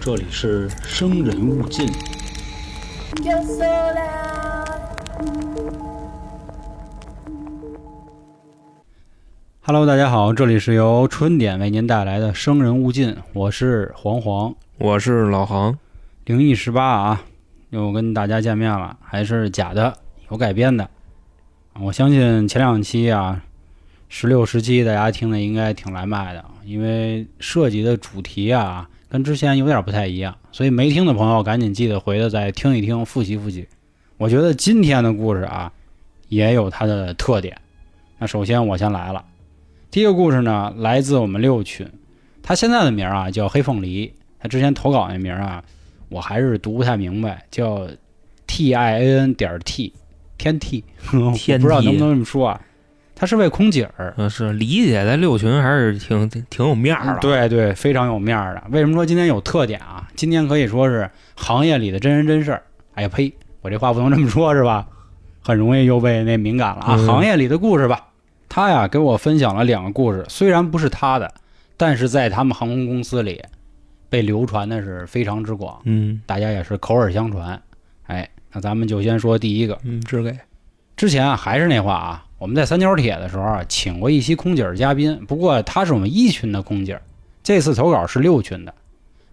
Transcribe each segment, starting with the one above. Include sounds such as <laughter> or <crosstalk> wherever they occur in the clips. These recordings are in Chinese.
这里是生人勿近。Hello，大家好，这里是由春点为您带来的《生人勿近》，我是黄黄，我是老航，灵异十八啊，又跟大家见面了，还是假的，有改编的。我相信前两期啊，十六、十七大家听的应该挺来脉的，因为涉及的主题啊跟之前有点不太一样，所以没听的朋友赶紧记得回头再听一听，复习复习。我觉得今天的故事啊，也有它的特点。那首先我先来了。第一个故事呢，来自我们六群，他现在的名儿啊叫黑凤梨，他之前投稿那名儿啊，我还是读不太明白，叫 T I N 点 T 天 T，<laughs> 不知道能不能这么说啊。他是位空姐儿，呃，是理解在六群还是挺挺挺有面儿的，，对对，非常有面儿的。为什么说今天有特点啊？今天可以说是行业里的真人真事儿。哎呀呸，我这话不能这么说，是吧？很容易又被那敏感了啊。嗯行业里的故事吧，他呀给我分享了两个故事，虽然不是他的，但是在他们航空公司里被流传的是非常之广，嗯大家也是口耳相传。哎，那咱们就先说第一个。嗯，只给之前啊，还是那话啊，我们在三角铁的时候啊，请过一期空姐儿嘉宾，不过她是我们一群的空姐儿，这次投稿是六群的，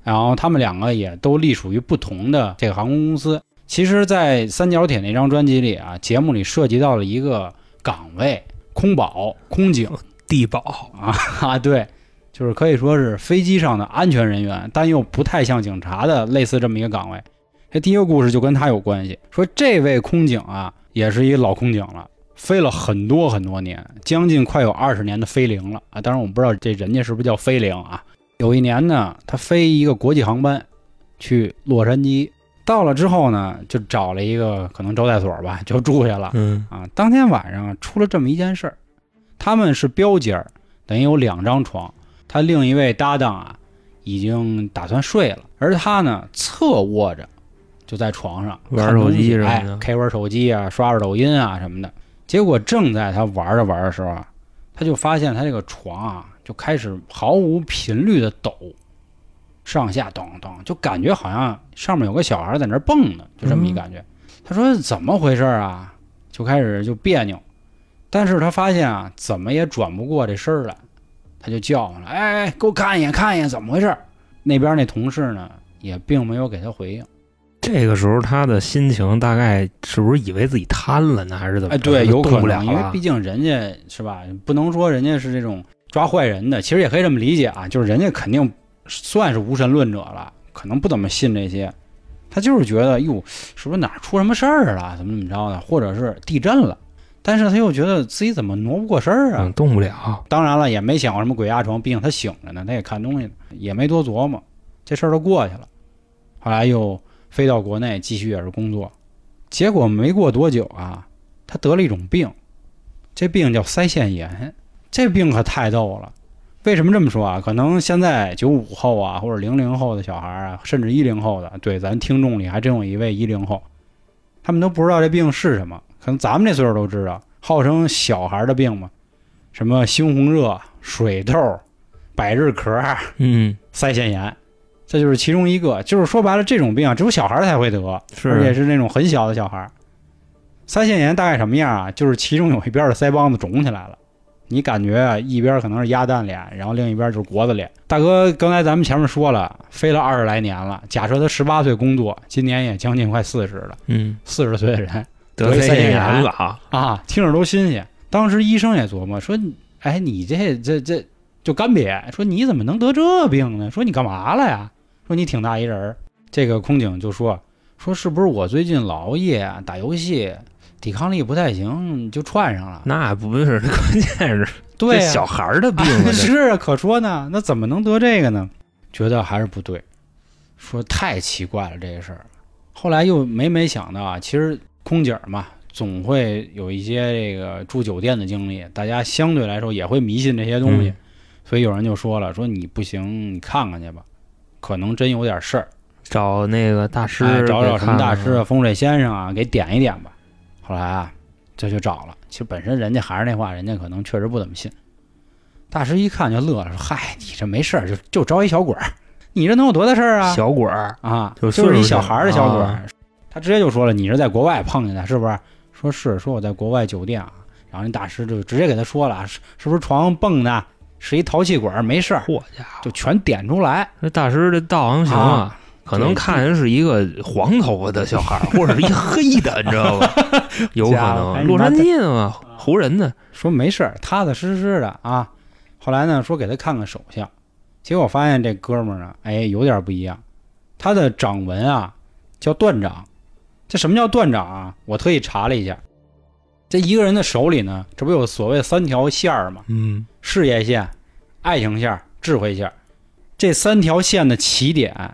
然后他们两个也都隶属于不同的这个航空公司。其实，在三角铁那张专辑里啊，节目里涉及到了一个岗位——空保、空警地保，啊啊，<laughs> 对，就是可以说是飞机上的安全人员，但又不太像警察的类似这么一个岗位。这第一个故事就跟他有关系，说这位空警啊，也是一老空警了，飞了很多很多年，将近快有二十年的飞龄了啊。当然我们不知道这人家是不是叫飞龄啊。有一年呢，他飞一个国际航班去洛杉矶，到了之后呢，就找了一个可能招待所吧，就住下了。嗯啊，当天晚上出了这么一件事儿，他们是标间儿，等于有两张床，他另一位搭档啊已经打算睡了，而他呢侧卧着，就在床上玩手机哎的，开玩手机啊，刷刷抖音啊什么的。结果正在他玩着玩的时候啊，他就发现他这个床啊就开始毫无频率的抖，上下咚咚，就感觉好像上面有个小孩在那蹦呢，就这么一感觉。他说怎么回事啊？就开始就别扭，但是他发现啊，怎么也转不过这身儿来，他就叫唤了：“哎，给我看一眼，看一眼，怎么回事？”那边那同事呢，也并没有给他回应。这个时候他的心情大概是不是以为自己瘫了呢，还是怎么哎，着？对，有可动不了能，因为毕竟人家是吧，不能说人家是这种抓坏人的，其实也可以这么理解啊，就是人家肯定算是无神论者了，可能不怎么信这些，他就是觉得哟，是不是哪儿出什么事儿了，怎么怎么着的，或者是地震了，但是他又觉得自己怎么挪不过身儿啊，嗯，动不了。当然了，也没想过什么鬼压床，毕竟他醒着呢，他也看东西呢，也没多琢磨，这事儿都过去了。后来又飞到国内继续也是工作，结果没过多久啊，他得了一种病，这病叫腮腺炎，这病可太逗了。为什么这么说啊？可能现在九五后啊，或者零零后的小孩啊，甚至一零后的，对咱听众里还真有一位一零后，他们都不知道这病是什么。可能咱们这岁数都知道，号称小孩的病嘛，什么猩红热、水痘、百日咳、嗯，腮腺炎，这就是其中一个。就是说白了，这种病啊，只有小孩才会得，而且是是那种很小的小孩。腮腺炎大概什么样啊？就是其中有一边的腮帮子肿起来了，你感觉啊，一边可能是鸭蛋脸，然后另一边就是国字脸。大哥，刚才咱们前面说了，飞了二十来年了，假设他十八岁工作，今年也将近快四十了，嗯，四十岁的人得腮腺炎腺炎了啊。啊，听着都新鲜。当时医生也琢磨说：“哎，你这这这就干瘪，说你怎么能得这病呢？说你干嘛了呀？说你挺大一人儿。”这个空警就说：“说是不是我最近老熬夜啊，打游戏，抵抗力不太行，就串上了。那不是，关键是对小孩儿的病 <laughs> 是啊，可说呢，那怎么能得这个呢？觉得还是不对，说太奇怪了这个事儿。后来又每每想到啊，其实空姐儿嘛，总会有一些这个住酒店的经历，大家相对来说也会迷信这些东西，嗯所以有人就说了，说你不行，你看看去吧，可能真有点事儿，找那个大师哎，找找什么大师啊、风水先生啊，给点一点吧。后来啊，这就找了。其实本身人家还是那话，人家可能确实不怎么信。大师一看就乐了，说：“嗨，你这没事儿，就就招一小鬼儿，你这能有多大事儿啊？小鬼儿，啊，就就是一小孩儿的小鬼儿，啊他直接就说了，你是在国外碰见的，是不是？说是，说我在国外酒店啊，然后那大师就直接给他说了，是是不是床上蹦的，是一淘气鬼儿，没事儿，嚯家伙，就全点出来。这大师这道行行啊，可能看人是一个黄头发的小孩儿，或者是一黑的，你知道吧？<laughs> 有可能，洛杉矶的嘛，湖人的，说没事儿，踏踏实实的啊。后来呢，说给他看看手相，结果发现这哥们儿呢，哎，有点不一样。他的掌纹啊叫断掌，这什么叫断掌啊？我特意查了一下，这一个人的手里呢，这不有所谓三条线儿吗？嗯，事业线、爱情线、智慧线，这三条线的起点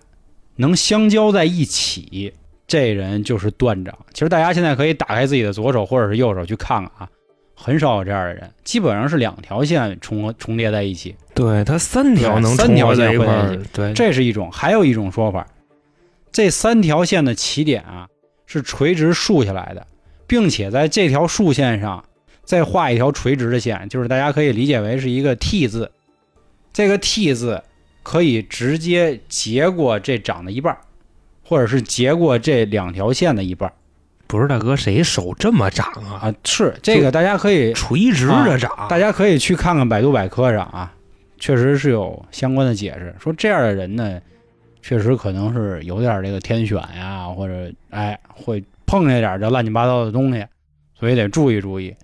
能相交在一起，这人就是断掌。其实大家现在可以打开自己的左手或者是右手去看看啊，很少有这样的人，基本上是两条线重合重叠在一起，对，他三条能三条在一块儿，对，这是一种。还有一种说法，这三条线的起点啊是垂直竖下来的，并且在这条竖线上再画一条垂直的线，就是大家可以理解为是一个 T 字。这个 T 字可以直接截过这长的一半儿，或者是截过这两条线的一半儿不是大哥，谁手这么长啊？啊。是这个，大家可以垂直着长，大家可以去看看百度百科上啊，确实是有相关的解释，说这样的人呢，确实可能是有点这个天选呀，或者哎会碰见点这乱七八糟的东西，所以得注意注意。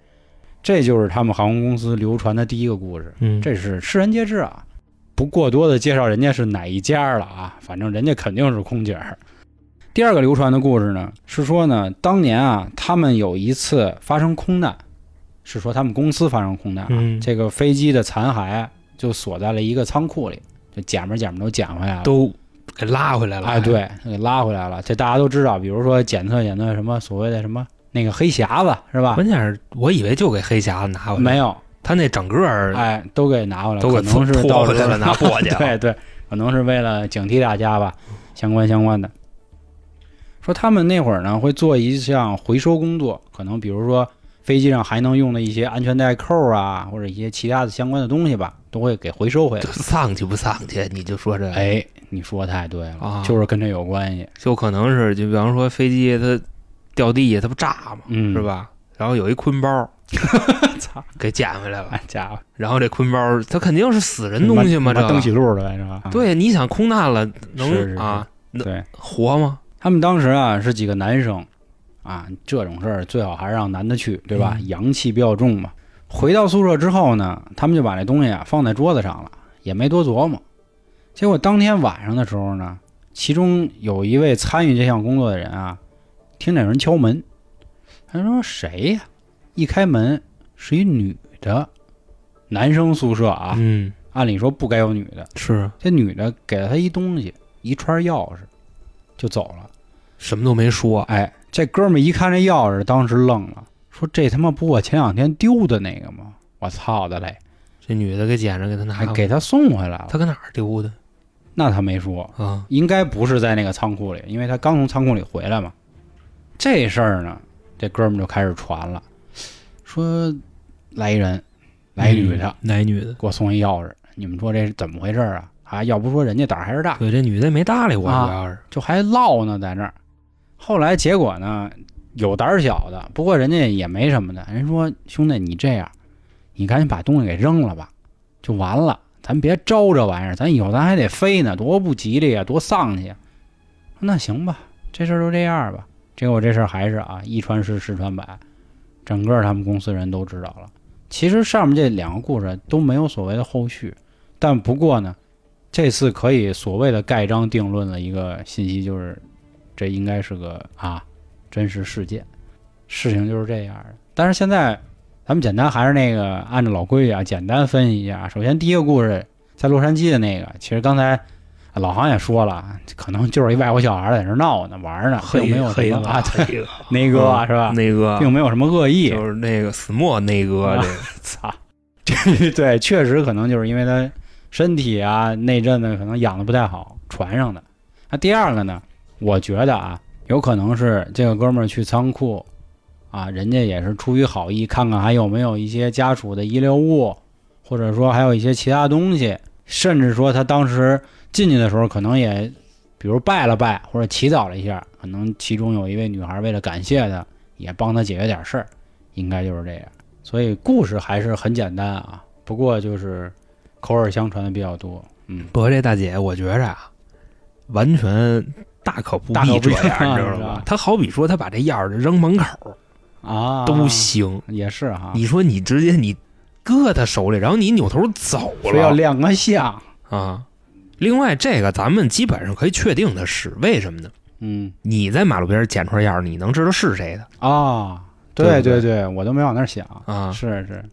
这就是他们航空公司流传的第一个故事，嗯，这是世人皆知啊，不过多的介绍人家是哪一家了啊，反正人家肯定是空姐儿。第二个流传的故事呢，是说呢，当年啊，他们有一次发生空难，是说他们公司发生空难啊，嗯这个飞机的残骸就锁在了一个仓库里，就捡吧捡吧都捡回来了。都给拉回来了。哎，，对，给拉回来了。这大家都知道，比如说检测检测什么所谓的什么那个黑匣子是吧？关键是我以为就给黑匣子拿回来，没，有，他那整个儿哎，都给拿回来了，都给可能是拖到时候回来了拿簸箕啊对对，可能是为了警惕大家吧，相关相关的。说他们那会儿呢会做一项回收工作，可能比如说飞机上还能用的一些安全带扣啊，或者一些其他的相关的东西吧，都会给回收回来就。丧气不丧气？你就说这，，哎，你说太对了，啊就是跟这有关系，就可能是就比方说飞机它掉地下，它不炸吗？嗯，是？吧？然后有一坤包 <laughs> 操，给捡回来了，哎家伙，然后这坤包它肯定是死人东西嘛，这登记录的是吧？啊，对，你想空难了能啊对，活吗？他们当时啊是几个男生，啊，这种事儿最好还是让男的去，对吧？嗯阳气比较重嘛。回到宿舍之后呢，他们就把这东西啊放在桌子上了，也没多琢磨。结果当天晚上的时候呢，其中有一位参与这项工作的人啊，听见有人敲门，他说谁呀、一开门是一女的，男生宿舍啊，嗯，按理说不该有女的。是这女的给了他一东西，一串钥匙，就走了。什么都没说，哎，这哥们儿一看这钥匙，当时愣了，说：“这他妈不我前两天丢的那个吗？我操的嘞！这女的给捡着给他拿，还给他送回来了。他搁哪儿丢的那他没说，啊？应该不是在那个仓库里，因为他刚从仓库里回来嘛。这事儿呢，这哥们儿就开始传了，说来一人，来一女的，嗯来一女的，给我送一钥匙，你们说这是怎么回事儿啊？啊，要不说人家胆儿还是大，对，这女的没搭理我，啊主要是就还唠呢，在那儿。后来结果呢，有胆儿小的，不过人家也没什么的。人说兄弟，你这样，你赶紧把东西给扔了吧，就完了。咱别招这玩意儿，咱以后咱还得飞呢，多不吉利呀，多丧气呀。那行吧，这事儿就这样吧。结果这事儿还是啊，一传十，十传百，整个他们公司人都知道了。其实上面这两个故事都没有所谓的后续，但不过呢，这次可以所谓的盖章定论的一个信息就是，这应该是个啊真实事件，事情就是这样的。但是现在咱们简单还是那个按照老规矩啊，简单分析一下。首先第一个故事在洛杉矶的那个，其实刚才老航也说了，可能就是一外国小孩在那闹呢玩呢，并黑没有 <laughs> <laughs> 那个啊是吧？那个并没有什么恶意，就是那个死莫那个啊这个 <laughs> 操，这对，确实可能就是因为他身体啊那阵子可能养的不太好船上的。那第二个呢，我觉得啊，有可能是这个哥们儿去仓库啊，人家也是出于好意，看看还有没有一些家属的遗留物，或者说还有一些其他东西甚至说他当时进去的时候，可能也比如拜了拜或者祈祷了一下，可能其中有一位女孩为了感谢他，也帮他解决点事儿，应该就是这样。所以故事还是很简单啊，不过就是口耳相传的比较多。嗯，不过这大姐，我觉着啊，完全大可不必这样，你知道 <laughs> 是吧吧？她好比说，她把这钥匙扔门口啊，都行。也是哈，你说你直接你搁他手里，然后你扭头走了非要亮个相，啊。另外，这个咱们基本上可以确定的是，为什么呢？嗯你在马路边捡串钥匙，你能知道是谁的啊，对对对对，我都没往那儿想，啊？是是，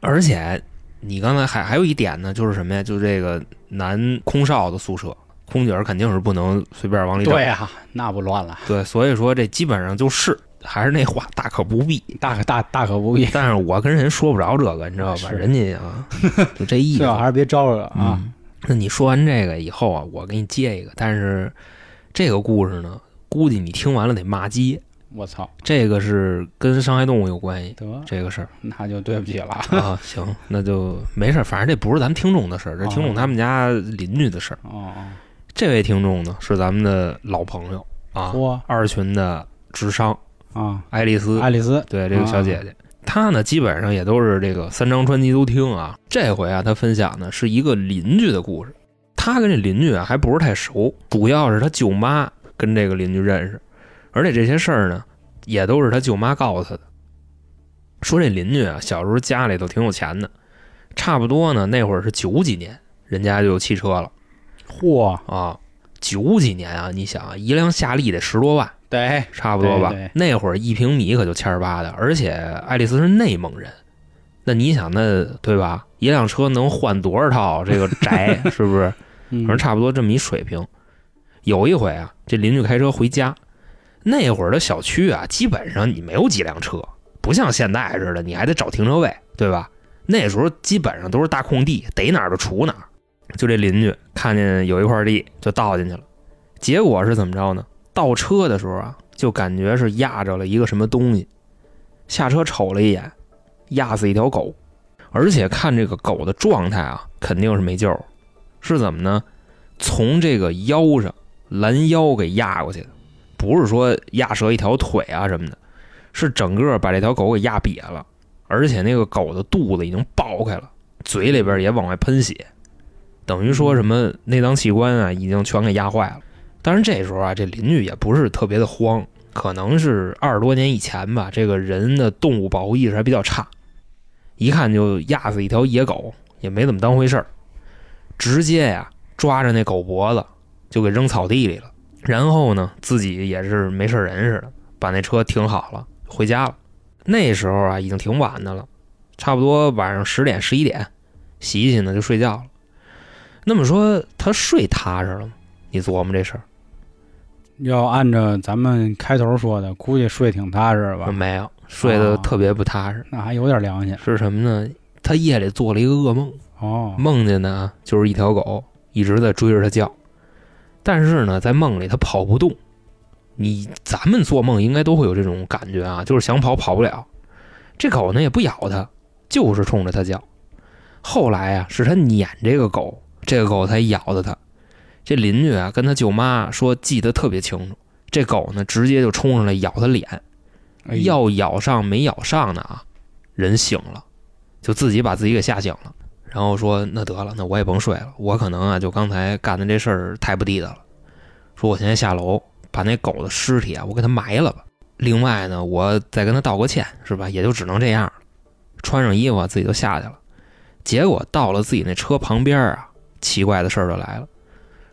而且你刚才还还有一点呢，就是什么呀？就这个男空少的宿舍，空姐肯定是不能随便往里整。对呀，那不乱了，对，所以说这基本上就是还是那话，大可不必。大可大大可不必，但是我跟人说不着这个，你知道吧？人家啊，就这意思最好还是别招惹啊。嗯那你说完这个以后啊，我给你接一个，但是这个故事呢，估计你听完了得骂街。我操，这个是跟伤害动物有关系，得这个事儿那就对不起了。啊。行，那就没事儿，反正这不是咱们听众的事儿，这听众他们家邻居的事儿。哦这位听众呢是咱们的老朋友啊，嚯二群的智商啊，爱丽丝，爱丽丝对这个小姐姐，她呢基本上也都是这个三张专辑都听啊。这回啊，她分享的是一个邻居的故事。她跟这邻居啊还不是太熟，主要是她舅妈跟这个邻居认识，而且这些事儿呢也都是她舅妈告诉她的。说这邻居啊小时候家里头挺有钱的，差不多呢那会儿是九几年，人家就有汽车了嚯，啊。九几年啊，你想啊，一辆夏利得十多万。对，差不多吧。那会儿一平米可就千儿八的，而且爱丽丝是内蒙人，那你想那对吧？一辆车能换多少套这个宅，<laughs> 是不是？嗯反正差不多这么一水平。有一回啊，这邻居开车回家，那会儿的小区啊，基本上你没有几辆车，不像现在似的，你还得找停车位，对吧？那时候基本上都是大空地，逮哪儿就杵哪儿。就这邻居看见有一块地就倒进去了，结果是怎么着呢？倒车的时候啊，就感觉是压着了一个什么东西，下车瞅了一眼，压死一条狗，而且看这个狗的状态啊，肯定是没救了。是怎么呢？从这个腰上拦腰给压过去的，不是说压折一条腿啊什么的，是整个把这条狗给压瘪了，而且那个狗的肚子已经爆开了，嘴里边也往外喷血，等于说什么内脏器官啊已经全给压坏了。当然这时候啊，这邻居也不是特别的慌，可能是二十多年以前吧，这个人的动物保护意识还比较差，一看就压死一条野狗，也没怎么当回事儿，直接呀抓着那狗脖子就给扔草地里了，然后呢自己也是没事人似的，把那车停好了回家了。那时候啊已经挺晚的了，差不多晚上十点十一点，洗洗呢就睡觉了。那么说他睡踏实了吗？你琢磨这事儿。要按照咱们开头说的，估计睡挺踏实吧？没有，睡得特别不踏实。那还有点良心是什么呢？他夜里做了一个噩梦，哦。梦见呢就是一条狗一直在追着他叫，但是呢在梦里他跑不动。你咱们做梦应该都会有这种感觉啊，就是想跑跑不了。这狗呢也不咬他，就是冲着他叫。后来啊是他撵这个狗，这个狗才咬的他。这邻居啊跟他舅妈说记得特别清楚，这狗呢直接就冲上来咬他脸。哎要咬上没咬上呢啊，人醒了，就自己把自己给吓醒了，然后说那得了，那我也甭睡了，我可能啊就刚才干的这事儿太不地道了，说我现在下楼把那狗的尸体啊我给它埋了吧，另外呢我再跟他道个歉是吧，也就只能这样了，穿上衣服啊自己就下去了，结果到了自己那车旁边啊，奇怪的事儿就来了，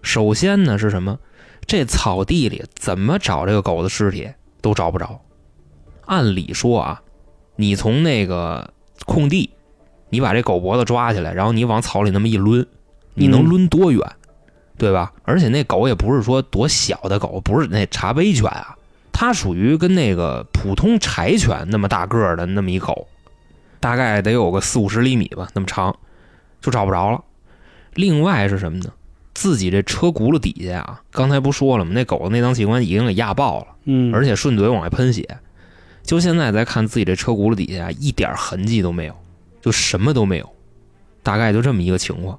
首先呢是什么？这草地里怎么找这个狗的尸体都找不着。按理说啊，你从那个空地，你把这狗脖子抓起来，然后你往草里那么一抡，你能嗯抡多远，对吧？而且那狗也不是说多小的狗，不是那茶杯犬啊，它属于跟那个普通柴犬那么大个儿的那么一狗，大概得有个四五十厘米吧，那么长，就找不着了。另外是什么呢？自己这车轱辘底下啊，刚才不说了吗？那狗的内脏器官已经给压爆了。嗯，而且顺嘴往外喷血。就现在再看自己这车轱辘底下一点痕迹都没有，就什么都没有，大概就这么一个情况。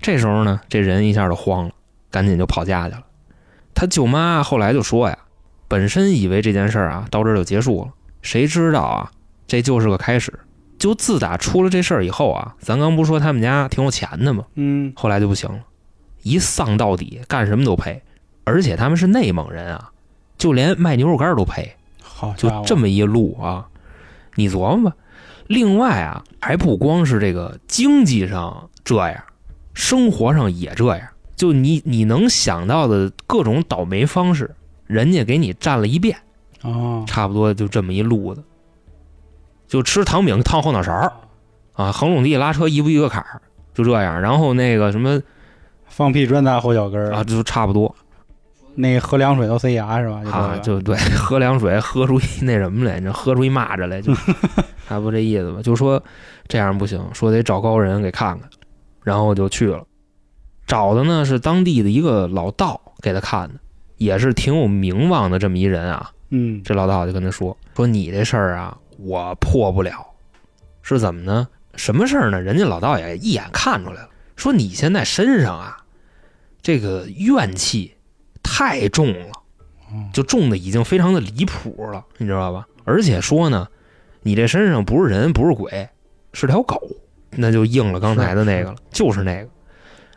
这时候呢，这人一下就慌了，赶紧就跑家去了。他舅妈后来就说呀，本身以为这件事儿啊到这儿就结束了，谁知道啊，这就是个开始。就自打出了这事儿以后啊，咱刚不说他们家挺有钱的吗？嗯，后来就不行了，一丧到底，干什么都赔，而且他们是内蒙人啊，就连卖牛肉干都赔，好就，这么一路啊，你琢磨吧。另外啊，还不光是这个经济上这样，生活上也这样，就你你能想到的各种倒霉方式，人家给你占了一遍，哦，差不多就这么一路子。就吃糖饼烫后脑勺儿啊，横垄地拉车一步一个坎儿，就这样。然后那个什么放屁专打后脚跟儿啊，，就差不多那喝凉水都塞牙是吧？啊，就就对，<laughs> 喝凉水喝出一那什么来，你喝出一蚂蚱来，<laughs> 就差不多这意思吧。就说这样不行，说得找高人给看看，然后就去了。找的呢是当地的一个老道给他看的，也是挺有名望的这么一人啊。嗯，这老道就跟他说：“说你这事儿啊，我破不了，是怎么呢？什么事儿呢？人家老道也一眼看出来了，说你现在身上啊，这个怨气太重了，就重的已经非常的离谱了，你知道吧？而且说呢，你这身上不是人，不是鬼，是条狗，那就应了刚才的那个了，就是那个。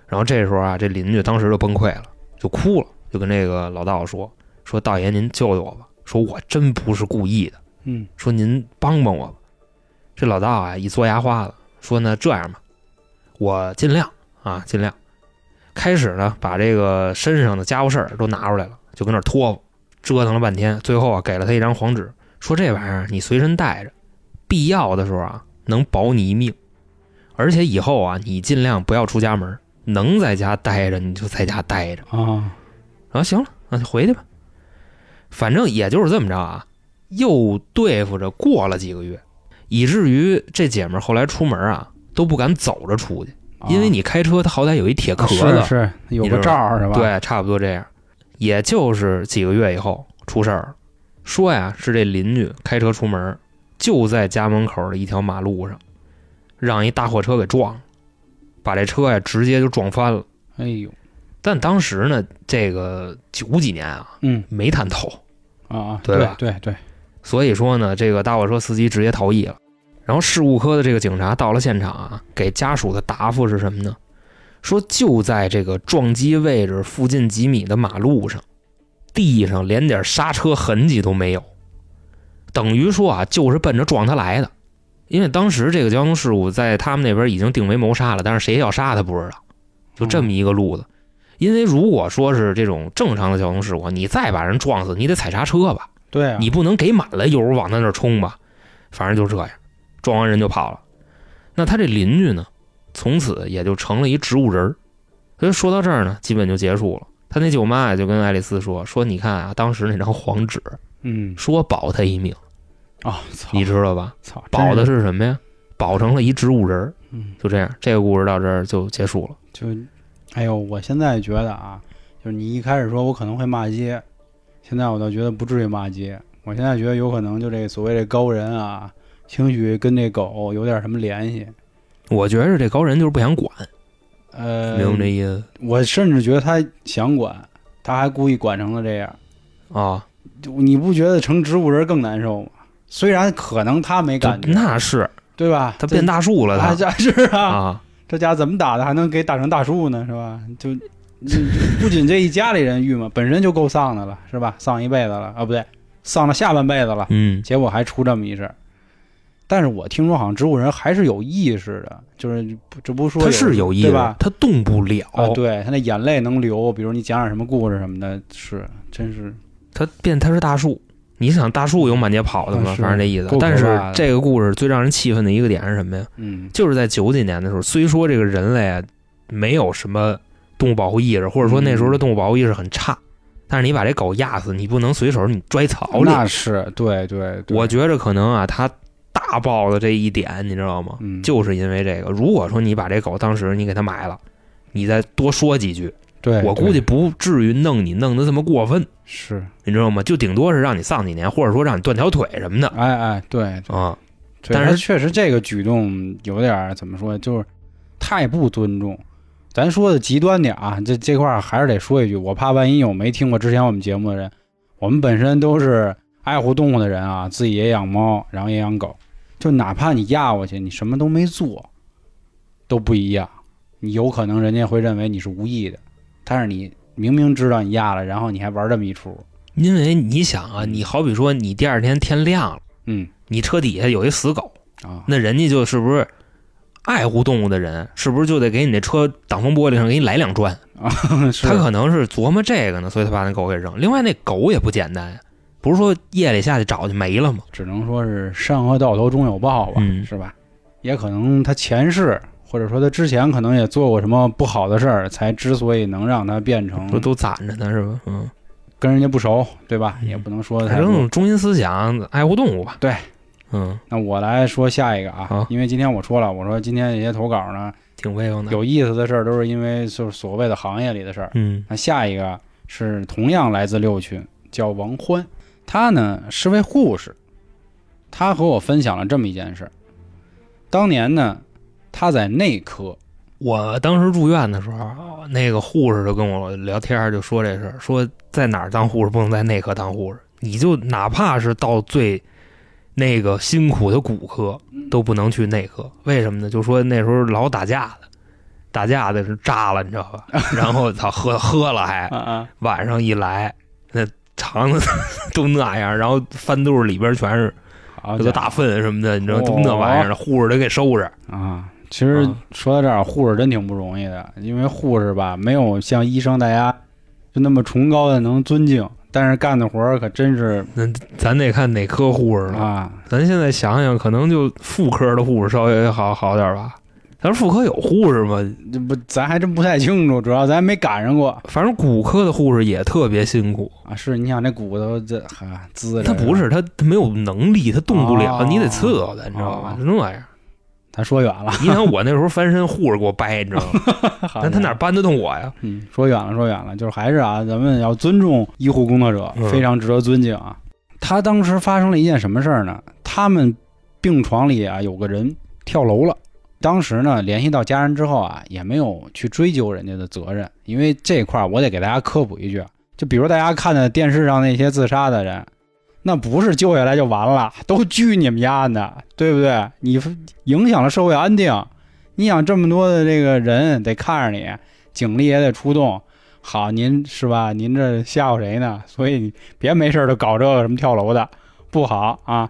然后这时候啊，这邻居当时就崩溃了，就哭了，就跟这个老道说：说道爷您救救我吧，说我真不是故意的。”嗯，说您帮帮我吧。这老道啊一嘬牙花子，说呢这样吧，我尽量啊尽量。开始呢把这个身上的家伙事儿都拿出来了，就跟那儿托付，折腾了半天，最后啊给了他一张黄纸，说这玩意儿你随身带着，必要的时候啊能保你一命，而且以后啊你尽量不要出家门，能在家待着你就在家待着。啊，啊，行了，那就回去吧。反正也就是这么着啊，又对付着过了几个月，以至于这姐们后来出门啊都不敢走着出去，因为你开车，它好歹有一铁壳子，是有个罩儿是吧？，对，差不多这样。也就是几个月以后出事儿了，说呀是这邻居开车出门，就在家门口的一条马路上，让一大货车给撞了，把这车呀直接就撞翻了。哎呦，但当时呢，这个九几年啊，嗯没探头，啊啊，对吧对对，所以说呢，这个大货车司机直接逃逸了。然后事故科的这个警察到了现场啊，给家属的答复是什么呢？说就在这个撞击位置附近几米的马路上，地上连点刹车痕迹都没有，等于说啊，就是奔着撞他来的。因为当时这个交通事故在他们那边已经定为谋杀了，但是谁要杀他不知道，就这么一个路子。因为如果说是这种正常的交通事故，你再把人撞死，你得踩刹车吧？对啊，你不能给满了油往他那儿冲吧？反正就这样，撞完人就跑了。那他这邻居呢，从此也就成了一植物人儿。所以说到这儿呢，基本就结束了。他那舅妈也就跟爱丽丝说：“说你看啊，当时那张黄纸嗯说保他一命，啊，操，你知道吧？操，保的是什么呀？保成了一植物人儿。嗯，就这样，这个故事到这儿就结束了。就，哎呦，我现在觉得啊，就是你一开始说我可能会骂街，现在我倒觉得不至于骂街。我现在觉得有可能就这所谓这高人啊，兴许跟这狗有点什么联系。我觉着这高人就是不想管，呃，明白这意思我甚至觉得他想管，他还故意管成了这样。啊？就你不觉得成植物人更难受吗？虽然可能他没感觉，那是对吧？他变大树了，他，<laughs> 是啊，啊，这家怎么打的还能给打成大树呢？是吧？就 <laughs> 就不仅这一家里人郁闷，本身就够丧的了，是吧？丧一辈子了啊，不对，丧了下半辈子了，嗯，结果还出这么一事儿。但是我听说好像植物人还是有意识的，就是不这不说他是有意识对吧？他动不了，啊，对他那眼泪能流，比如你讲点什么故事什么的，是真是他变他是大树。你想大树有满街跑的吗？反正这意思但是这个故事最让人气愤的一个点是什么呀？嗯就是在九几年的时候，虽说这个人类啊没有什么动物保护意识，或者说那时候的动物保护意识很差，但是你把这狗压死，你不能随手你拽草里。那是对对对，我觉着可能啊，他大爆的这一点，你知道吗？嗯就是因为这个。如果说你把这狗当时你给它买了，你再多说几句，对，我估计不至于弄你弄得这么过分，是，你知道吗？就顶多是让你丧几年，或者说让你断条腿什么的哎哎，对，啊。但是确实这个举动有点怎么说，就是太不尊重。咱说的极端点啊，这这块儿还是得说一句，我怕万一有没听过之前我们节目的人，我们本身都是爱护动物的人啊，自己也养猫，然后也养狗，就哪怕你压过去，你什么都没做，都不一样。你有可能人家会认为你是无意的，但是你明明知道你压了，然后你还玩这么一出，因为你想啊，你好比说你第二天天亮了，嗯你车底下有一死狗，啊，那人家就是不是爱护动物的人，是不是就得给你那车挡风玻璃上给你来两砖？<laughs> 啊他可能是琢磨这个呢，所以他把那狗给扔。另外，那狗也不简单呀，不是说夜里下去找就没了吗？只能说是善恶到头终有报吧，嗯是吧？也可能他前世或者说他之前可能也做过什么不好的事儿，才之所以能让他变成不都攒着呢是吧？嗯，跟人家不熟，对吧？嗯也不能说他反多。正中心思想爱护动物吧。对，嗯，那我来说下一个啊好，因为今天我说了，我说今天这些投稿呢，挺威风的。有意思的事儿都是因为就是所谓的行业里的事儿。嗯那下一个是同样来自六群，叫王欢，他呢是位护士，他和我分享了这么一件事儿。当年呢，他在内科，我当时住院的时候，那个护士就跟我聊天，就说这事儿，说在哪儿当护士不能在内科当护士，你就哪怕是到最那个辛苦的骨科，都不能去内科。为什么呢？就说那时候老打架的，打架的是炸了，你知道吧？<laughs> 然后他喝喝了还晚上一来，那肠子 <laughs> 都那样，然后翻肚里边全是好这个大粪什么的，你知道都那玩意儿，护士得给收拾。啊。其实啊说到这儿，护士真挺不容易的，因为护士吧，没有像医生大家就那么崇高的能尊敬，但是干的活儿可真是那咱得看哪科护士了。啊，咱现在想想，可能就妇科的护士稍微好好点吧。咱妇科有护士吗？这不咱还真不太清楚，主要咱没赶上过反正骨科的护士也特别辛苦。啊。是你想那骨头这哈滋着，他不是他他没有能力，他动不了，哦你得伺候他，你知道吧哦？那玩意儿。他说远了，你想我那时候翻身，护士给我掰，你知道吗？<laughs> 但他哪搬得动我呀？嗯，说远了，说远了，就是还是啊，咱们要尊重医护工作者，嗯非常值得尊敬啊。他当时发生了一件什么事儿呢？他们病床里啊有个人跳楼了。当时呢，联系到家人之后啊，也没有去追究人家的责任，因为这块儿我得给大家科普一句，就比如大家看的电视上那些自杀的人，那不是救下来就完了，都拘你们家呢，对不对？你影响了社会安定，你想这么多的这个人得看着你，警力也得出动。好，您是吧？您这吓唬谁呢？所以你别没事儿就搞这个什么跳楼的，不好啊。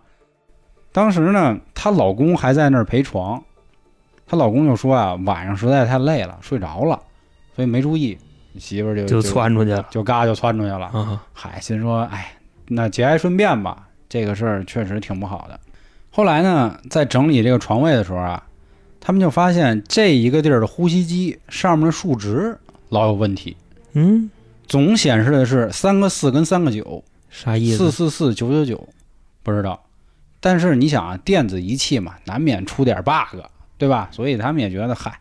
当时呢，她老公还在那儿陪床，她老公就说啊，晚上实在太累了，睡着了，所以没注意，媳妇儿就就窜出去了就嘎就窜出去了。啊！嗨，心说，哎，那节哀顺变吧，这个事儿确实挺不好的。后来呢，在整理这个床位的时候啊，他们就发现这一个地儿的呼吸机上面的数值老有问题，嗯，总显示的是三个四跟三个九，啥意思？四四四九九九，不知道。但是你想啊，电子仪器嘛，难免出点 bug，对吧？所以他们也觉得，嗨，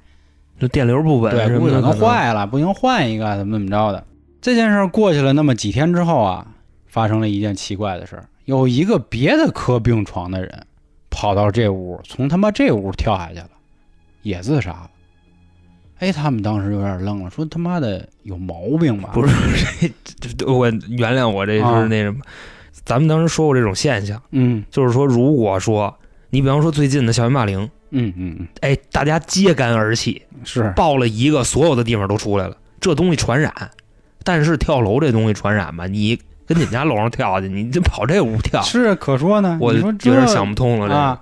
这电流不稳对，不可能坏了，不行换一个，怎么怎么着的。这件事儿过去了那么几天之后啊，发生了一件奇怪的事儿，有一个别的科病床的人跑到这屋，从他妈这屋跳下去了，也自杀了。哎，他们当时有点愣了，说他妈的有毛病吧？不是 <laughs> 这这我原谅我这啊是那什么，咱们当时说过这种现象，嗯就是说，如果说你比方说最近的校园霸凌，嗯嗯嗯，哎，大家揭竿而起，是爆了一个，所有的地方都出来了，这东西传染。但是跳楼这东西传染吧，你跟你们家楼上跳下去，你这跑这屋跳，是，可说呢。我有点想不通了，这啊。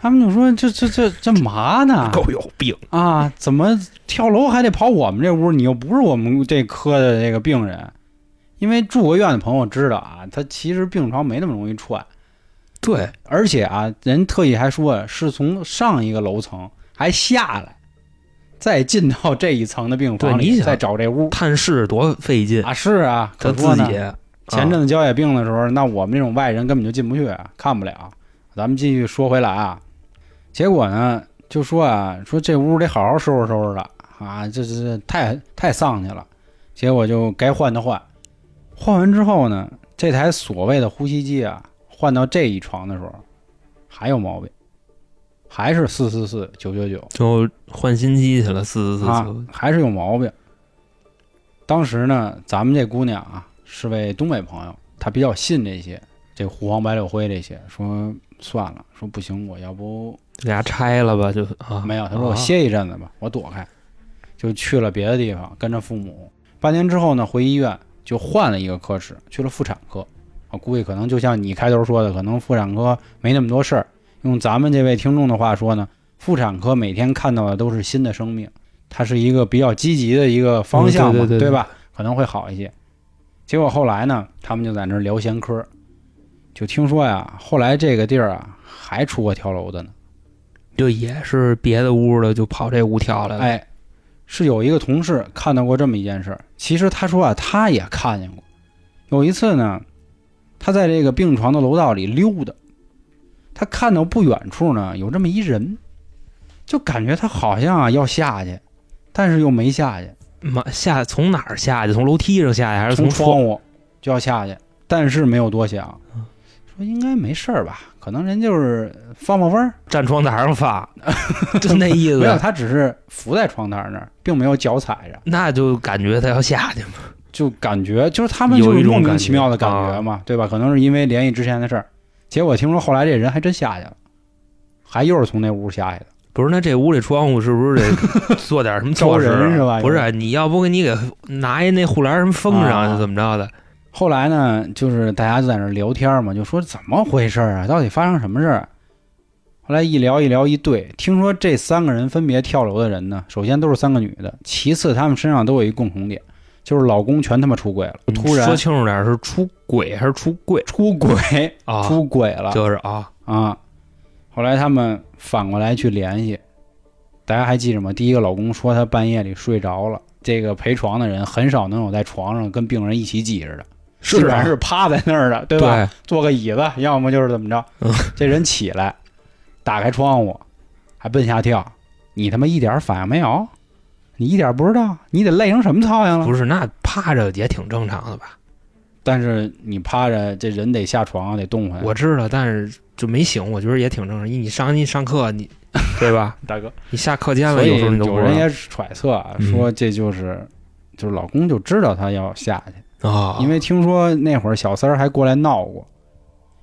他们就说这这这这嘛呢？<laughs> 够有病。啊，怎么跳楼还得跑我们这屋？你又不是我们这科的这个病人，因为住过院的朋友知道啊，他其实病床没那么容易窜，对，而且啊，人特意还说是从上一个楼层还下来，再进到这一层的病房里，再找这屋探视多费劲，啊，是啊，他自己前阵子交野病的时候，那我们这种外人根本就进不去，看不了。咱们继续说回来啊，结果呢，就说啊，说这屋得好好收拾收拾了啊，这这这太太丧气了。结果就该换的换，换完之后呢，这台所谓的呼吸机啊，换到这一床的时候还有毛病，还是四四四九九九就换新机去了，四四四啊，，还是有毛病。当时呢，咱们这姑娘啊是位东北朋友，她比较信这些，这胡黄白柳灰这些，说算了，说不行，我要不给家拆了吧，就啊，没有，她说我啊歇一阵子吧，我躲开，就去了别的地方，跟着父母。半年之后呢，回医院就换了一个科室，去了妇产科。我估计可能就像你开头说的，可能妇产科没那么多事儿。用咱们这位听众的话说呢，妇产科每天看到的都是新的生命，它是一个比较积极的一个方向嘛，嗯对对对对吧？可能会好一些。结果后来呢，他们就在那儿聊闲嗑，就听说呀，后来这个地儿啊还出过跳楼的呢。就也是别的屋的就跑这屋跳来了，哎，是有一个同事看到过这么一件事儿。其实他说啊，他也看见过。有一次呢，他在这个病床的楼道里溜达，他看到不远处呢有这么一人，就感觉他好像啊要下去，但是又没下去，妈下从哪儿下去？从楼梯上下去还是从窗窗户就要下去，但是没有多想嗯，说应该没事儿吧，可能人就是放放风儿，<laughs> 站窗台上发？就那意思没有，思，他只是伏在窗台那儿，并没有脚踩着。那就感觉他要下去嘛。就感觉就是他们有就是莫名一种感觉其妙的感觉嘛，对吧？可能是因为联系之前的事儿，结果听说后来这人还真下去了，还又是从那屋下去的。不是，那这屋里窗户是不是得做点什么措施啊 <laughs> 招人是吧不是，你要不给你给拿一那护栏什么封上，啊怎么着的？后来呢，就是大家就在那聊天嘛，就说怎么回事啊？到底发生什么事儿？后来一聊一聊一对，听说这三个人分别跳楼的人呢，首先都是三个女的，其次他们身上都有一共同点，就是老公全他妈出轨了，突然说清楚点，是出轨还是出柜出轨啊？出轨 <laughs> 了，就是啊，啊。后来他们反过来去联系，大家还记着吗？第一个老公说他半夜里睡着了，这个陪床的人很少能有在床上跟病人一起挤着的，基本啊上是趴在那儿的，对吧？坐个椅子，要么就是怎么着嗯。这人起来，打开窗户，还奔下跳，你他妈一点反应没有？你一点不知道？你得累成什么操样了？不是，那趴着也挺正常的吧？但是你趴着，这人得下床，得动弹。我知道，但是就没醒，我觉得也挺正常。你上你上课，你对吧？<laughs> 大哥，你下课间了，有人也揣测啊，嗯说这就是就是老公就知道他要下去，啊，因为听说那会儿小三儿还过来闹过。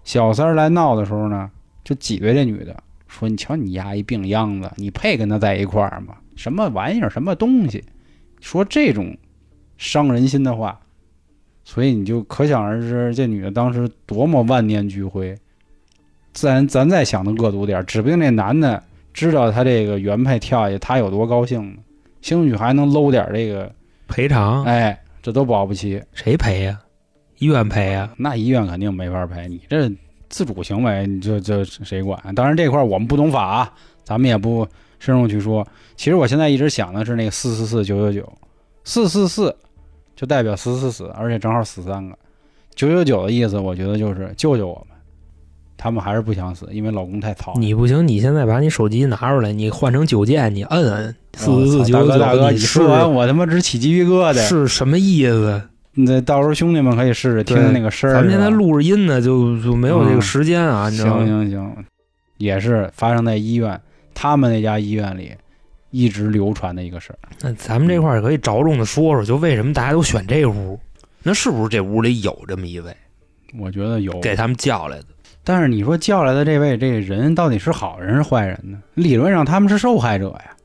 小三儿来闹的时候呢，就挤兑这女的，说：“你瞧你丫一病秧子，你配跟他在一块儿吗？什么玩意儿，什么东西？”说这种伤人心的话，所以你就可想而知，这女的当时多么万念俱灰。咱咱再想的恶毒点儿，指不定那男的知道他这个原配跳下去，他有多高兴呢？兴许还能搂点儿这个，赔偿哎，这都保不齐。谁赔呀？医院赔呀？那医院肯定没法赔，你这自主行为，你这这谁管？当然这块儿我们不懂法啊，咱们也不深入去说。其实我现在一直想的是那个四四四九九九，四四四就代表死死死，而且正好死三个。九九九的意思，我觉得就是救救我们。他们还是不想死，因为老公太糙。你不行，你现在把你手机拿出来，你换成九键，你摁摁四我四四操大哥大哥，九九九，你你说完我他妈直起鸡皮疙瘩。是什么意思？那到时候兄弟们可以试试听听那个声儿。咱们现在录着音呢，就就没有这个嗯时间啊，你知道吗行？行行，也是发生在医院，他们那家医院里一直流传的一个事儿。那咱们这块儿可以着重的说说，就为什么大家都选这屋？那是不是这屋里有这么一位我觉得有，给他们叫来的？但是你说叫来的这位这个人到底是好人是坏人呢？理论上他们是受害者呀。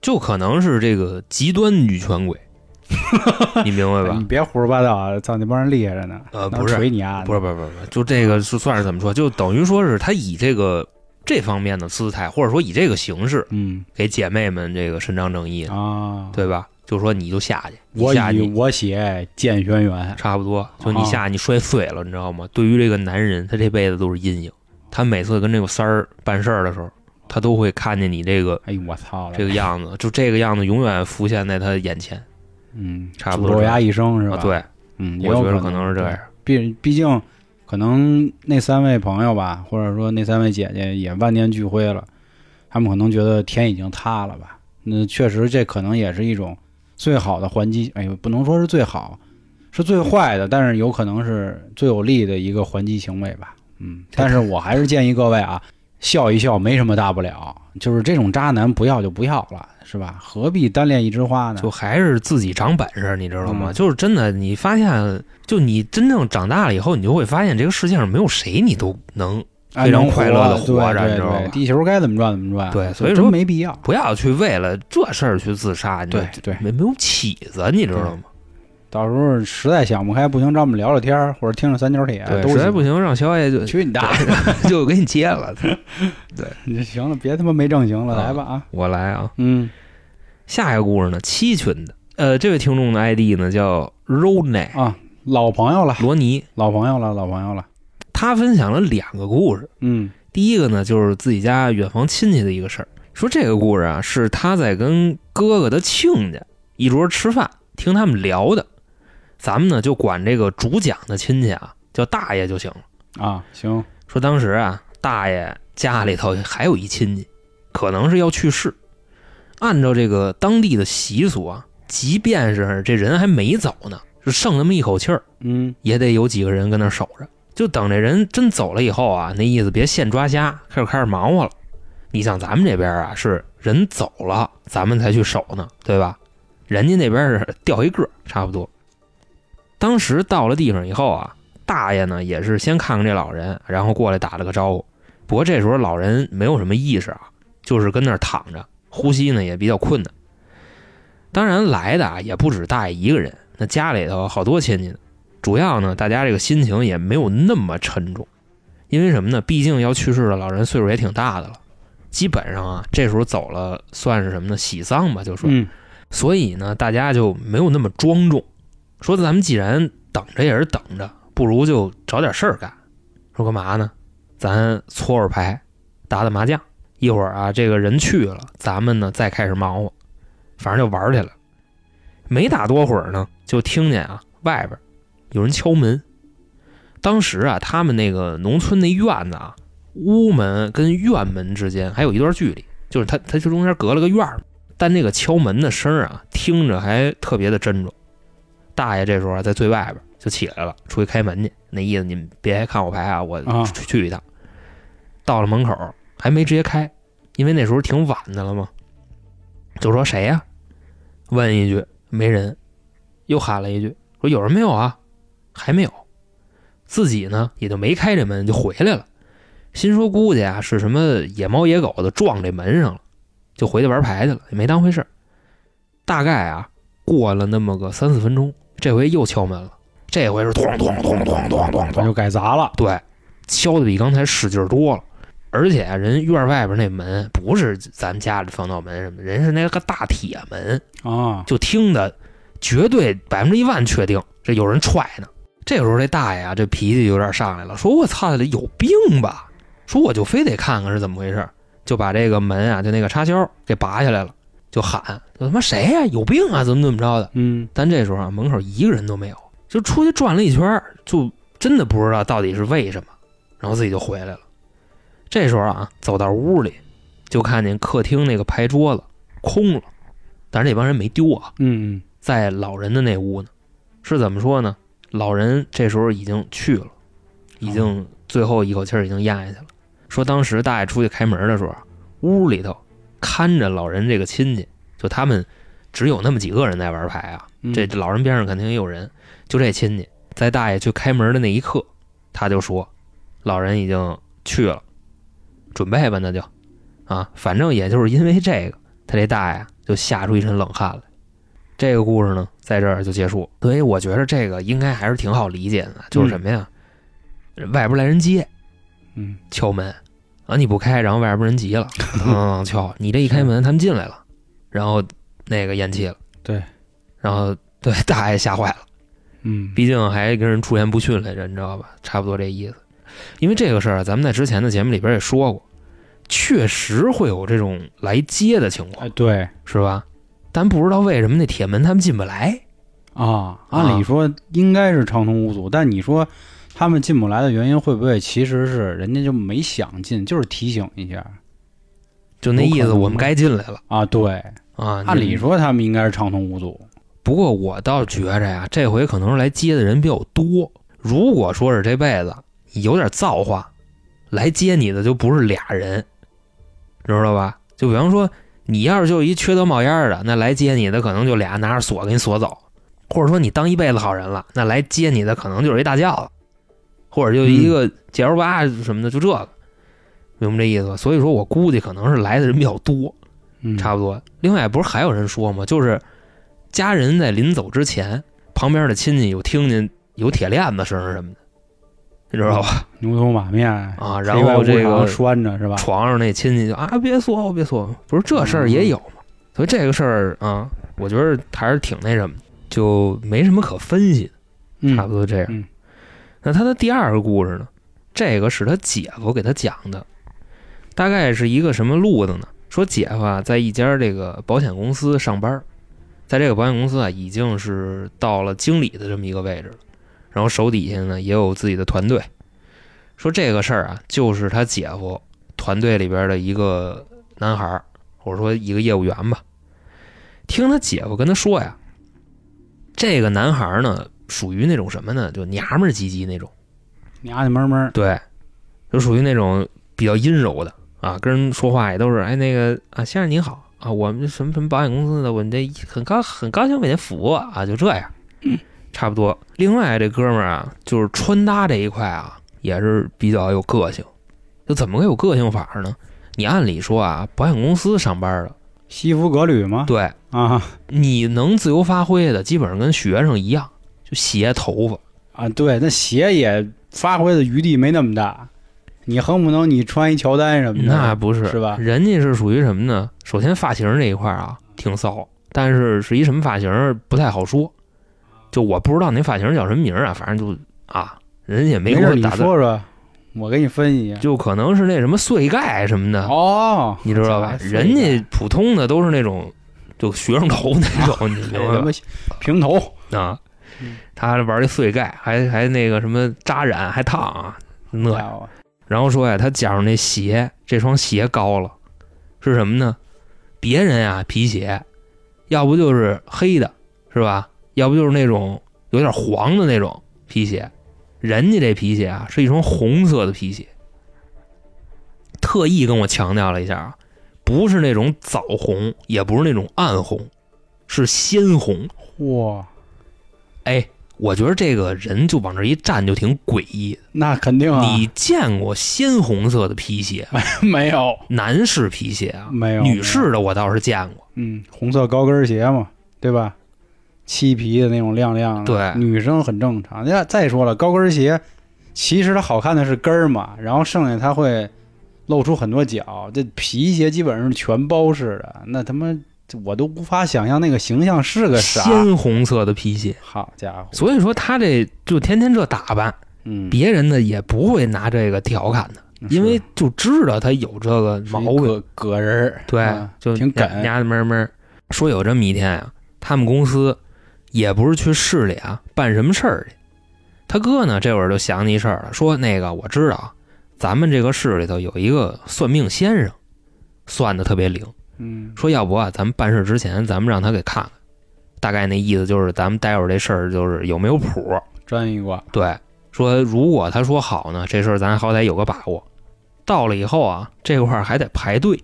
就可能是这个极端女权鬼，<laughs> 你明白吧你？别胡说八道啊！操，那帮人厉害着呢。呃，不是，锤你丫的，不是，不是，不是，不是，就这个是算是怎么说？就等于说是他以这个这方面的姿态，或者说以这个形式嗯给姐妹们这个伸张正义，啊，对吧？就说你就下去，你我下去以我血见轩辕。差不多，就你啊下你摔碎了，你知道吗？对于这个男人，他这辈子都是阴影。他每次跟这个三儿办事儿的时候，他都会看见你这个哎呦我操，这个样子，就这个样子永远浮现在他眼前。嗯，差不多这样诅咒丫一生是吧？啊，，对，嗯，我觉得可可能是这样。毕毕竟，可能那三位朋友吧，或者说那三位姐姐也万念俱灰了，他们可能觉得天已经塌了吧？那确实，这可能也是一种最好的还击。哎呦，不能说是最好，是最坏的，但是有可能是最有利的一个还击行为吧。嗯，但是我还是建议各位啊，笑一笑没什么大不了。就是这种渣男不要就不要了，是吧？何必单恋一枝花呢？就还是自己长本事，你知道吗？嗯就是真的，你发现，就你真正长大了以后，你就会发现这个世界上没有谁你都能哎非常快乐的活活着你知道吧对对，地球该怎么转怎么转。对所以说没必要。不要去为了这事儿去自杀，你对对，没没有起子，你知道吗？到时候实在想不开，不行，找我们聊聊天儿，或者听听三角铁，对，都实在不行，让小野就去你大爷！<laughs> 就给你接了。<laughs> 你行了，别他妈没正形了，啊来吧啊！我来啊，嗯下一个故事呢，七群的，呃，这位听众的 ID 呢叫 Rone 啊，老朋友了，罗尼，老朋友了，老朋友了。他分享了两个故事。嗯第一个呢，就是自己家远房亲戚的一个事儿。说这个故事啊，是他在跟哥哥的亲家一桌吃饭，听他们聊的。咱们呢就管这个主讲的亲戚啊叫大爷就行了。啊，行，说当时啊，大爷家里头还有一亲戚，可能是要去世。按照这个当地的习俗啊，即便是这人还没走呢，就剩那么一口气儿，嗯也得有几个人跟那儿守着。就等这人真走了以后啊，那意思别现抓瞎，开始开始忙活了。你像咱们这边啊，是人走了，咱们才去守呢，对吧？人家那边是掉一个，差不多。当时到了地方以后啊，大爷呢也是先看看这老人，然后过来打了个招呼。不过这时候老人没有什么意识啊，就是跟那儿躺着，呼吸呢也比较困难。当然来的啊也不止大爷一个人，那家里头好多亲戚呢。主要呢，大家这个心情也没有那么沉重，因为什么呢？毕竟要去世的老人岁数也挺大的了，基本上啊，这时候走了算是什么呢？喜丧吧，就说。嗯所以呢，大家就没有那么庄重，说咱们既然等着也是等着，不如就找点事儿干。说干嘛呢？咱搓会儿牌，打打麻将，一会儿啊，这个人去了，咱们呢再开始忙活，反正就玩去了。没打多会儿呢，就听见啊外边有人敲门。当时啊，他们那个农村那院子啊，屋门跟院门之间还有一段距离，就是他他就中间隔了个院儿。但那个敲门的声儿啊，听着还特别的真重。大爷这时候啊在最外边就起来了，出去开门去，那意思你们别看我牌啊，我啊去去一趟。到了门口还没直接开，因为那时候挺晚的了嘛，就说谁呀、问一句没人，又喊了一句说有人没有啊？还没有。自己呢也就没开这门就回来了，心说估计啊是什么野猫野狗的撞这门上了。就回去玩牌去了，也没当回事儿。大概啊，过了那么个三四分钟，这回又敲门了。这回是咚咚咚咚咚咚咚，就该砸了。对，敲的比刚才使劲多了。而且啊人院外边那门不是咱们家里防盗门什么，人是那个大铁门，啊，就听的绝对百分之一万确定这有人踹呢。这时候这大爷啊，这脾气有点上来了，说我操，这有病吧？说我就非得看看是怎么回事。就把这个门啊，就那个插销给拔下来了，就喊：“他妈谁呀、有病啊？怎么怎么着的嗯？”但这时候啊，门口一个人都没有，就出去转了一圈，就真的不知道到底是为什么，然后自己就回来了。这时候啊，走到屋里，就看见客厅那个牌桌子空了，但是那帮人没丢啊，嗯在老人的那屋呢。是怎么说呢？老人这时候已经去了，已经最后一口气儿已经咽下去了。说当时大爷出去开门的时候啊，屋里头看着老人这个亲戚，就他们只有那么几个人在玩牌啊。嗯，这这老人边上肯定也有人，就这亲戚在大爷去开门的那一刻，他就说，老人已经去了，准备吧，那就啊，反正也就是因为这个，他这大爷就吓出一身冷汗来。这个故事呢，在这儿就结束。所以我觉得这个应该还是挺好理解的，就是什么呀，外边来人接嗯敲门啊，你不开，然后外边人急了，<laughs> 嗯，敲你这一开门，他们进来了，然后那个咽气了，对，然后对大爷吓坏了。嗯，毕竟还跟人出言不逊来着，你知道吧？差不多这意思。因为这个事儿，咱们在之前的节目里边也说过，确实会有这种来接的情况哎，，对是吧？但不知道为什么那铁门他们进不来。啊，按理说应该是畅通无阻，但你说他们进不来的原因会不会其实是人家就没想进，就是提醒一下就那意思，我们该进来了啊？对，啊。按理，说他们应该是畅通无阻。不过我倒觉着呀，这回可能是来接的人比较多。如果说是这辈子有点造化，来接你的就不是俩人，知道吧？就比方说，你要是就一缺德冒烟的，那来接你的可能就俩拿着锁给你锁走，或者说你当一辈子好人了，那来接你的可能就是一大轿子，或者就一个 G L 八什么的，就这个，明白这意思吧？所以说我估计可能是来的人比较多，嗯，差不多。另外，不是还有人说吗？就是家人在临走之前，旁边的亲戚有听见有铁链子声什么的，你知道吧？牛头马面啊，然后这个常拴着是吧？床上那亲戚就啊，别说我，别说，不是这事儿也有嘛？所以这个事儿啊，我觉得还是挺那什么的，就没什么可分析的，嗯差不多这样。那他的第二个故事呢，这个是他姐夫给他讲的，大概是一个什么路子呢？说姐夫啊，在一家这个保险公司上班，在这个保险公司啊，已经是到了经理的这么一个位置了，然后手底下呢也有自己的团队。说这个事儿啊，就是他姐夫团队里边的一个男孩，或者说一个业务员吧。听他姐夫跟他说呀，这个男孩呢，属于那种什么呢？就娘们儿唧唧那种，娘娘们们对，就属于那种比较阴柔的啊，跟人说话也都是哎那个啊，先生您好啊，我们什么什么保险公司的，我们这很高很高兴为您服务啊，就这样，差不多。另外这哥们儿啊，就是穿搭这一块啊，也是比较有个性。就怎么个有个性法呢？你按理说啊，保险公司上班的，西服革履吗？对，啊你能自由发挥的，基本上跟学生一样，就斜头发。啊，对，那鞋也发挥的余地没那么大，你恨不能你穿一乔丹什么的，那不是是吧人家是属于什么呢？首先发型这一块啊，挺骚，但是是一什么发型不太好说。就我不知道那发型叫什么名啊，反正就啊，人家也没给我打字，说说，我给你分析一下。就可能是那什么碎盖什么的，哦，你知道吧？人家普通的都是那种就学生头那种，你明白吧 <laughs> 什么？平头，啊嗯，他玩这碎盖，还还那个什么扎染，还烫啊，那然后说呀，他脚上那鞋，这双鞋高了，是什么呢？别人呀皮鞋，要不就是黑的，是吧？要不就是那种有点黄的那种皮鞋，人家这皮鞋啊是一双红色的皮鞋，特意跟我强调了一下啊，不是那种枣红，也不是那种暗红，是鲜红。哇，哎，我觉得这个人就往这一站就挺诡异的。那肯定啊，你见过鲜红色的皮鞋没？<laughs> 没有男士皮鞋啊，没有女士的我倒是见过。嗯，红色高跟鞋嘛，对吧？漆皮的那种亮亮的，对女生很正常。那再说了，高跟鞋其实它好看的是跟儿嘛，然后剩下它会露出很多脚。这皮鞋基本上是全包式的，那他妈我都无法想象那个形象是个啥。鲜红色的皮鞋，好家伙，所以说他这就天天这打扮，嗯，别人呢也不会拿这个调侃他，因为就知道他有这个毛病。葛葛人儿，对啊，就挺梗丫的闷闷。说有这么一天啊，他们公司也不是去市里啊办什么事儿去，他哥呢这会儿就想起一事儿了，说那个我知道啊，咱们这个市里头有一个算命先生，算的特别灵。嗯，说要不啊，咱们办事之前，咱们让他给看看。大概那意思就是，咱们待会儿这事儿就是有没有谱。沾一卦，对，说如果他说好呢，这事儿咱好歹有个把握。到了以后啊，这块儿还得排队，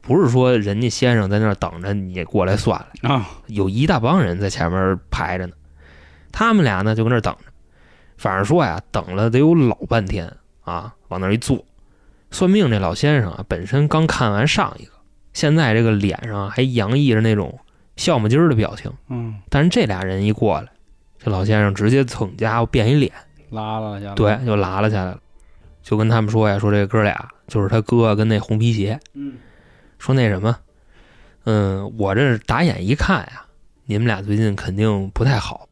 不是说人家先生在那儿等着你过来算了，啊，有一大帮人在前面排着呢。他们俩呢就跟那儿等着，反正说呀，等了得有老半天啊，往那儿一坐。算命这老先生啊，本身刚看完上一个，现在这个脸上还洋溢着那种笑么唧儿的表情。嗯，但是这俩人一过来，这老先生直接蹭家伙变一脸，拉了下来，对，就拉了下来了，就跟他们说呀，说这哥俩就是他哥跟那红皮鞋，嗯，说那什么，嗯，我这打眼一看呀，你们俩最近肯定不太好。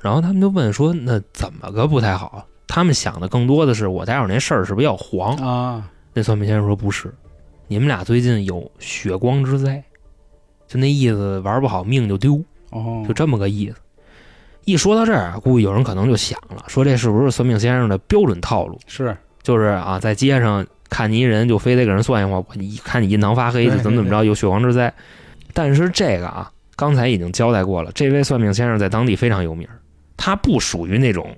然后他们就问说，那怎么个不太好？他们想的更多的是我待会儿那事儿是不是要黄？啊，那算命先生说不是，你们俩最近有血光之灾，就那意思，玩不好命就丢。哦，就这么个意思。一说到这儿啊，估计有人可能就想了，说这是不是算命先生的标准套路？是，就是啊，在街上看你一人，就非得给人算一卦，我一看你印堂发黑，就怎么怎么着，有血光之灾。但是这个啊，刚才已经交代过了，这位算命先生在当地非常有名，他不属于那种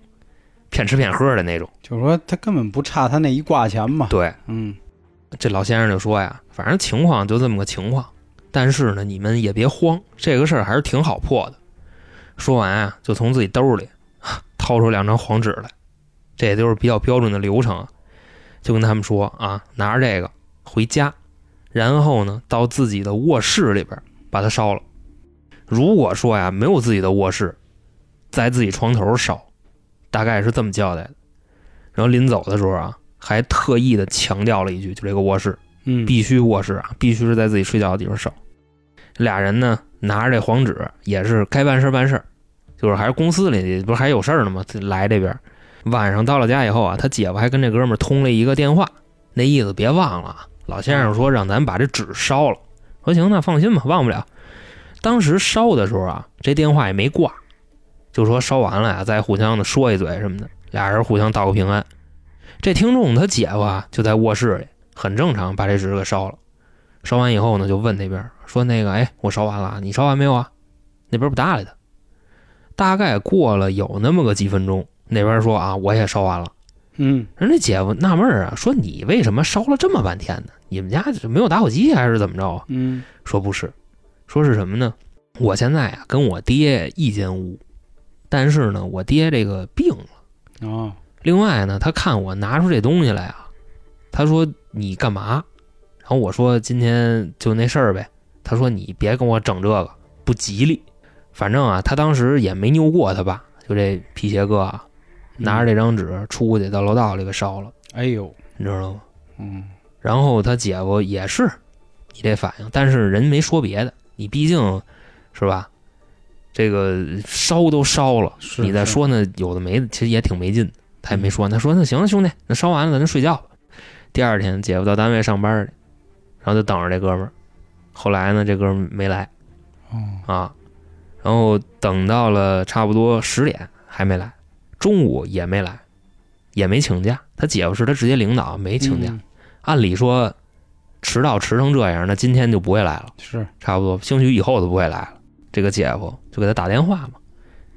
骗吃骗喝的那种。就是说他根本不差他那一卦钱嘛。对，嗯这老先生就说呀，反正情况就这么个情况，但是呢，你们也别慌，这个事儿还是挺好破的。说完啊，就从自己兜里掏出两张黄纸来，这也都是比较标准的流程，就跟他们说啊，拿着这个回家，然后呢，到自己的卧室里边把它烧了。如果说呀没有自己的卧室，在自己床头烧，大概是这么交代的。然后临走的时候啊，还特意的强调了一句，就这个卧室嗯，必须卧室啊，必须是在自己睡觉的地方烧。俩人呢拿着这黄纸，也是该办事办事，就是还是公司里不是还有事儿呢吗？来这边，晚上到了家以后啊，他姐夫还跟这哥们儿通了一个电话，那意思别忘了啊。老先生说让咱把这纸烧了，说行，那放心吧，忘不了。当时烧的时候啊，这电话也没挂，就说烧完了呀，再互相的说一嘴什么的，俩人互相道个平安。这听众他姐夫啊就在卧室里，很正常，把这纸给烧了。烧完以后呢，就问那边说：“那个，哎，我烧完了，你烧完没有啊？”那边不搭理他。大概过了有那么个几分钟，那边说：“啊，我也烧完了。嗯”人家姐夫纳闷儿啊，说：“你为什么烧了这么半天呢？你们家没有打火机还是怎么着啊嗯？”说不是，说是什么呢？我现在啊跟我爹一间屋，但是呢，我爹这个病了。哦，另外呢，他看我拿出这东西来啊，他说你干嘛？然后我说今天就那事儿呗。他说你别跟我整这个，不吉利。反正啊，他当时也没拗过他爸，就这皮鞋哥啊，拿着这张纸出去到楼道里给烧了，哎呦，你知道吗？嗯然后他姐夫也是你这反应，但是人没说别的，你毕竟是吧？这个烧都烧了，是你再说那，有的没的，其实也挺没劲的。他也没说，他说那行了，兄弟，那烧完了咱就睡觉吧。第二天，姐夫到单位上班去，然后就等着这哥们儿。后来呢，这哥们儿没来哦，啊，然后等到了差不多十点还没来，中午也没来，也没请假。他姐夫是他直接领导，没请假。嗯按理说，迟到迟成这样，那今天就不会来了，是，差不多，兴许以后都不会来了。这个姐夫就给他打电话嘛，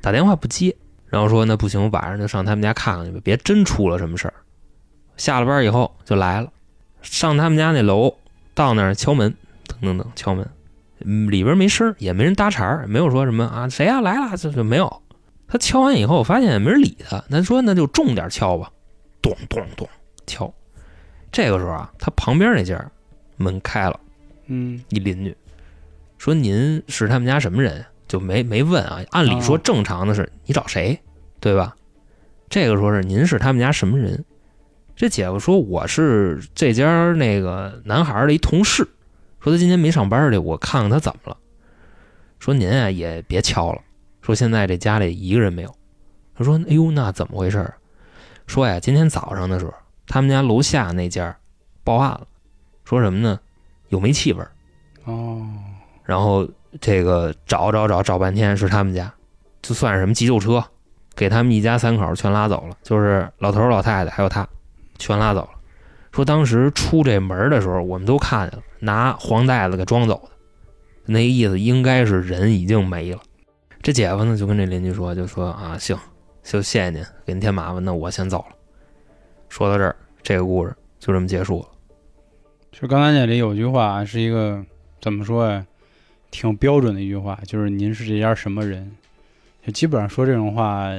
打电话不接，然后说那不行，晚上就上他们家看看去吧，别真出了什么事儿。下了班以后就来了，上他们家那楼，到那儿敲门，噔噔噔敲门，嗯里边没声儿，也没人搭茬儿，没有说什么啊谁呀、来了，这就没有。他敲完以后发现没人理他，他说那就重点敲吧，咚咚咚敲。这个时候啊，他旁边那家门开了，嗯一邻居说：“您是他们家什么人呀？”就没没问啊。按理说哦正常的是你找谁，对吧？这个说是您是他们家什么人？这姐夫说我是这家那个男孩的一同事，说他今天没上班去，我看看他怎么了。说您啊也别敲了，说现在这家里一个人没有。他说：“哎呦，那怎么回事？”说呀，今天早上的时候，他们家楼下那家报案了，说什么呢？有煤气味儿。哦，然后这个找找找找半天是他们家，就算是什么急救车，给他们一家三口全拉走了，就是老头老太太还有他，全拉走了。说当时出这门的时候，我们都看见了，拿黄袋子给装走的，那意思应该是人已经没了。这姐夫呢就跟这邻居说，就说啊行，就谢谢您，给您添麻烦，那我先走了。说到这儿，这个故事就这么结束了。就刚才那里有句话是一个怎么说呀，挺标准的一句话，就是您是这家什么人？就基本上说这种话，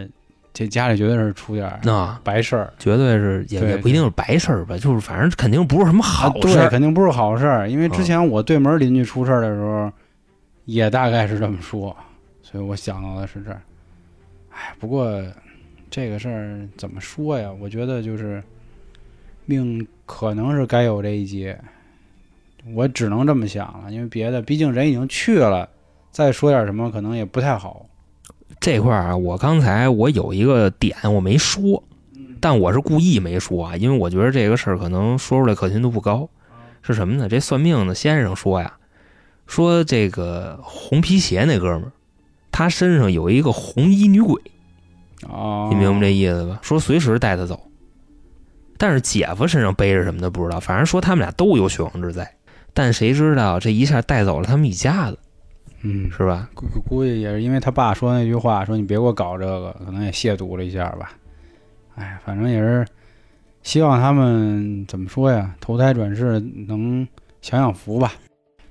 这家里绝对是出点儿那白事儿。绝对是也对也不一定是白事儿吧，就是反正肯定不是什么好事儿。肯定不是好事儿。因为之前我对门邻居出事儿的时候，也大概是这么说，所以我想到的是这儿。哎，不过这个事儿怎么说呀？我觉得就是命可能是该有这一劫，我只能这么想了。因为别的，毕竟人已经去了，再说点什么可能也不太好。这块儿啊，我刚才我有一个点我没说，但我是故意没说啊，因为我觉得这个事儿可能说出来可信度不高。是什么呢？这算命的先生说呀，说这个红皮鞋那哥们儿，他身上有一个红衣女鬼，哦，你明白这意思吧？说随时带他走。但是姐夫身上背着什么的不知道，反正说他们俩都有血光之灾。但谁知道这一下带走了他们一家子，嗯，是吧？估估计也是因为他爸说那句话，说你别给我搞这个，可能也亵渎了一下吧。哎，反正也是希望他们怎么说呀，投胎转世能享享福吧。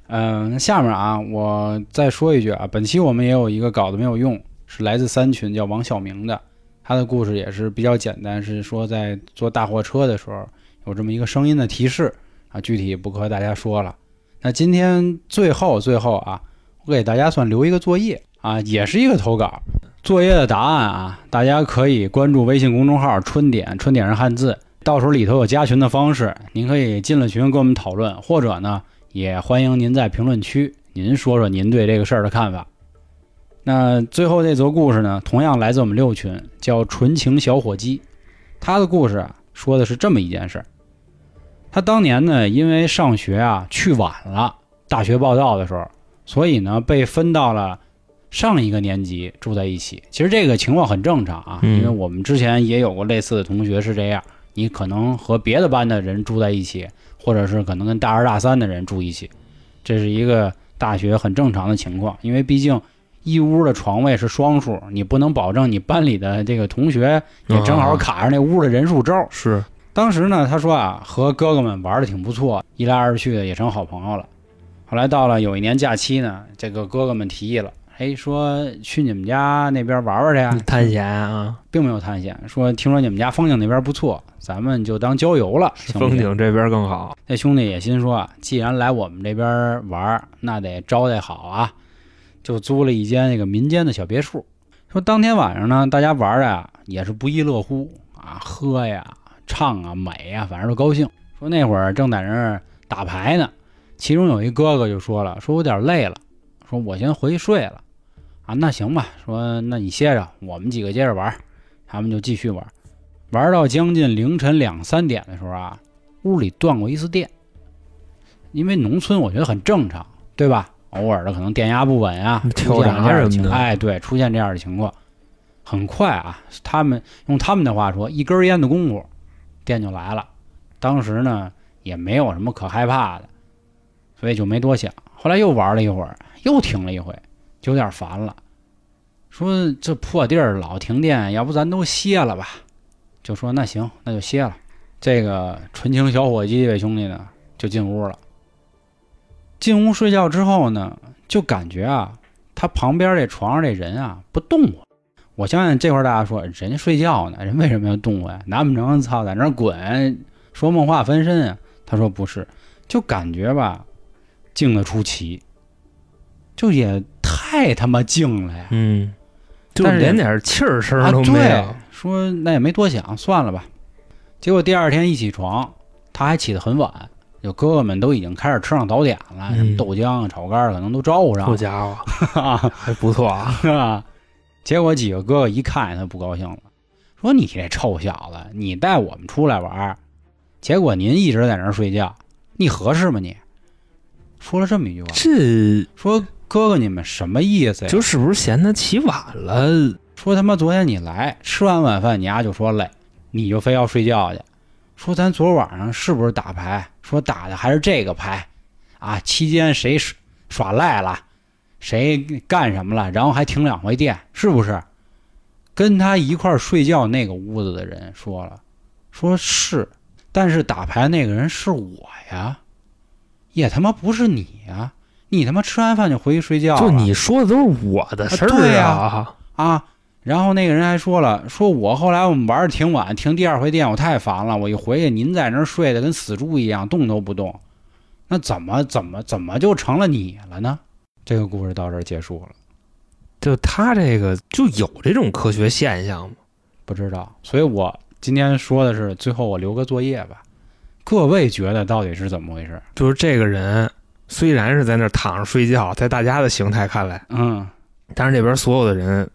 嗯、那下面啊，我再说一句啊，本期我们也有一个稿子没有用，是来自三群叫王小明的，他的故事也是比较简单，是说在坐大货车的时候有这么一个声音的提示啊，具体不和大家说了。那今天最后最后啊，我给大家算留一个作业啊，也是一个投稿。作业的答案啊，大家可以关注微信公众号“春点”，春点是汉字，到时候里头有加群的方式，您可以进了群跟我们讨论，或者呢，也欢迎您在评论区您说说您对这个事儿的看法。那最后这则故事呢，同样来自我们六群，叫“纯情小伙鸡”，他的故事啊，说的是这么一件事儿。他当年呢，因为上学啊去晚了，大学报到的时候，所以呢被分到了上一个年级住在一起。其实这个情况很正常啊，嗯因为我们之前也有过类似的同学是这样，你可能和别的班的人住在一起，或者是可能跟大二大三的人住一起，这是一个大学很正常的情况，因为毕竟。一屋的床位是双数，你不能保证你班里的这个同学也正好卡上那屋的人数周。是，当时呢，他说啊，和哥哥们玩的挺不错，一来二去的也成好朋友了。后来到了有一年假期呢，这个哥哥们提议了，哎，说去你们家那边玩玩去呀，探险啊，并没有探险，说听说你们家风景那边不错，咱们就当郊游了，行不行？风景这边更好。那兄弟也心说啊，既然来我们这边玩，那得招待好啊，就租了一间那个民间的小别墅。说当天晚上呢，大家玩的啊也是不亦乐乎啊，喝呀、唱啊、美啊，反正都高兴。说那会儿正在那儿打牌呢，其中有一哥哥就说了，说我有点累了，说我先回去睡了。啊，那行吧，说那你歇着，我们几个接着玩。他们就继续玩，玩到将近凌晨两三点的时候啊，屋里断过一次电。因为农村我觉得很正常，对吧？偶尔的可能电压不稳啊，跳 <laughs> 出现这样的情哎，对，出现这样的情况，很快啊，他们用他们的话说，一根烟的功夫，电就来了。当时呢也没有什么可害怕的，所以就没多想。后来又玩了一会儿，又停了一回，就有点烦了，说这破地儿老停电，要不咱都歇了吧？就说那行，那就歇了。这个纯情小伙计这兄弟呢，就进屋了。进屋睡觉之后呢，就感觉啊，他旁边这床上这人啊不动了。我相信这块儿大家说，人家睡觉呢，人为什么要动活呀？难不成操在那儿滚，说梦话分身啊？他说不是，就感觉吧，静得出奇，就也太他妈静了呀！嗯，就连点气儿声啊，都没对有。，说那也没多想，算了吧。结果第二天一起床，他还起得很晚，就哥哥们都已经开始吃上早点了，嗯什么豆浆啊、炒肝儿可能都招呼上好了家伙，<laughs> 啊。还不错啊！<laughs> 结果几个哥哥一看他不高兴了，说：“你这臭小子，你带我们出来玩儿，结果您一直在那儿睡觉，你合适吗你？”说了这么一句话，这说：“哥哥，你们什么意思呀？就是不是嫌他起晚了？说他妈昨天你来吃完晚饭，你丫就说累，你就非要睡觉去。说咱昨晚上是不是打牌？说打的还是这个牌，啊，期间谁耍耍赖了，谁干什么了，然后还停两回电，是不是？跟他一块儿睡觉那个屋子的人说了，说是，但是打牌那个人是我呀，也他妈不是你呀，你他妈吃完饭就回去睡觉了，就你说的都是我的事儿啊！啊。然后那个人还说了，说我后来我们玩的挺晚，停第二回电，我太烦了。我一回去，您在那儿睡的跟死猪一样，动都不动。那怎么怎么怎么就成了你了呢？这个故事到这儿结束了，就他这个就有这种科学现象吗？不知道。所以我今天说的是，最后我留个作业吧。各位觉得到底是怎么回事？就是这个人虽然是在那儿躺着睡觉，在大家的形态看来，嗯，但是这边所有的人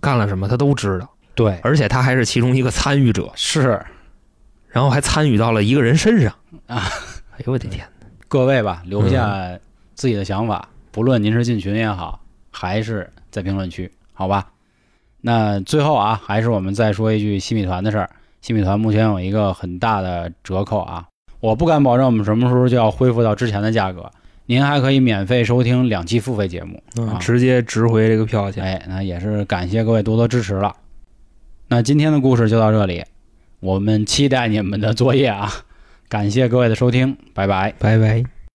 干了什么他都知道，对，而且他还是其中一个参与者，是然后还参与到了一个人身上啊！哎呦我的天！各位吧，留下自己的想法，不论您是进群也好，还是在评论区，好吧？那最后啊，还是我们再说一句新米团的事儿。新米团目前有一个很大的折扣啊，我不敢保证我们什么时候就要恢复到之前的价格。您还可以免费收听两期付费节目直接值回这个票钱。哎，那也是感谢各位多多支持了。那今天的故事就到这里，我们期待你们的作业啊！感谢各位的收听，拜拜。拜拜。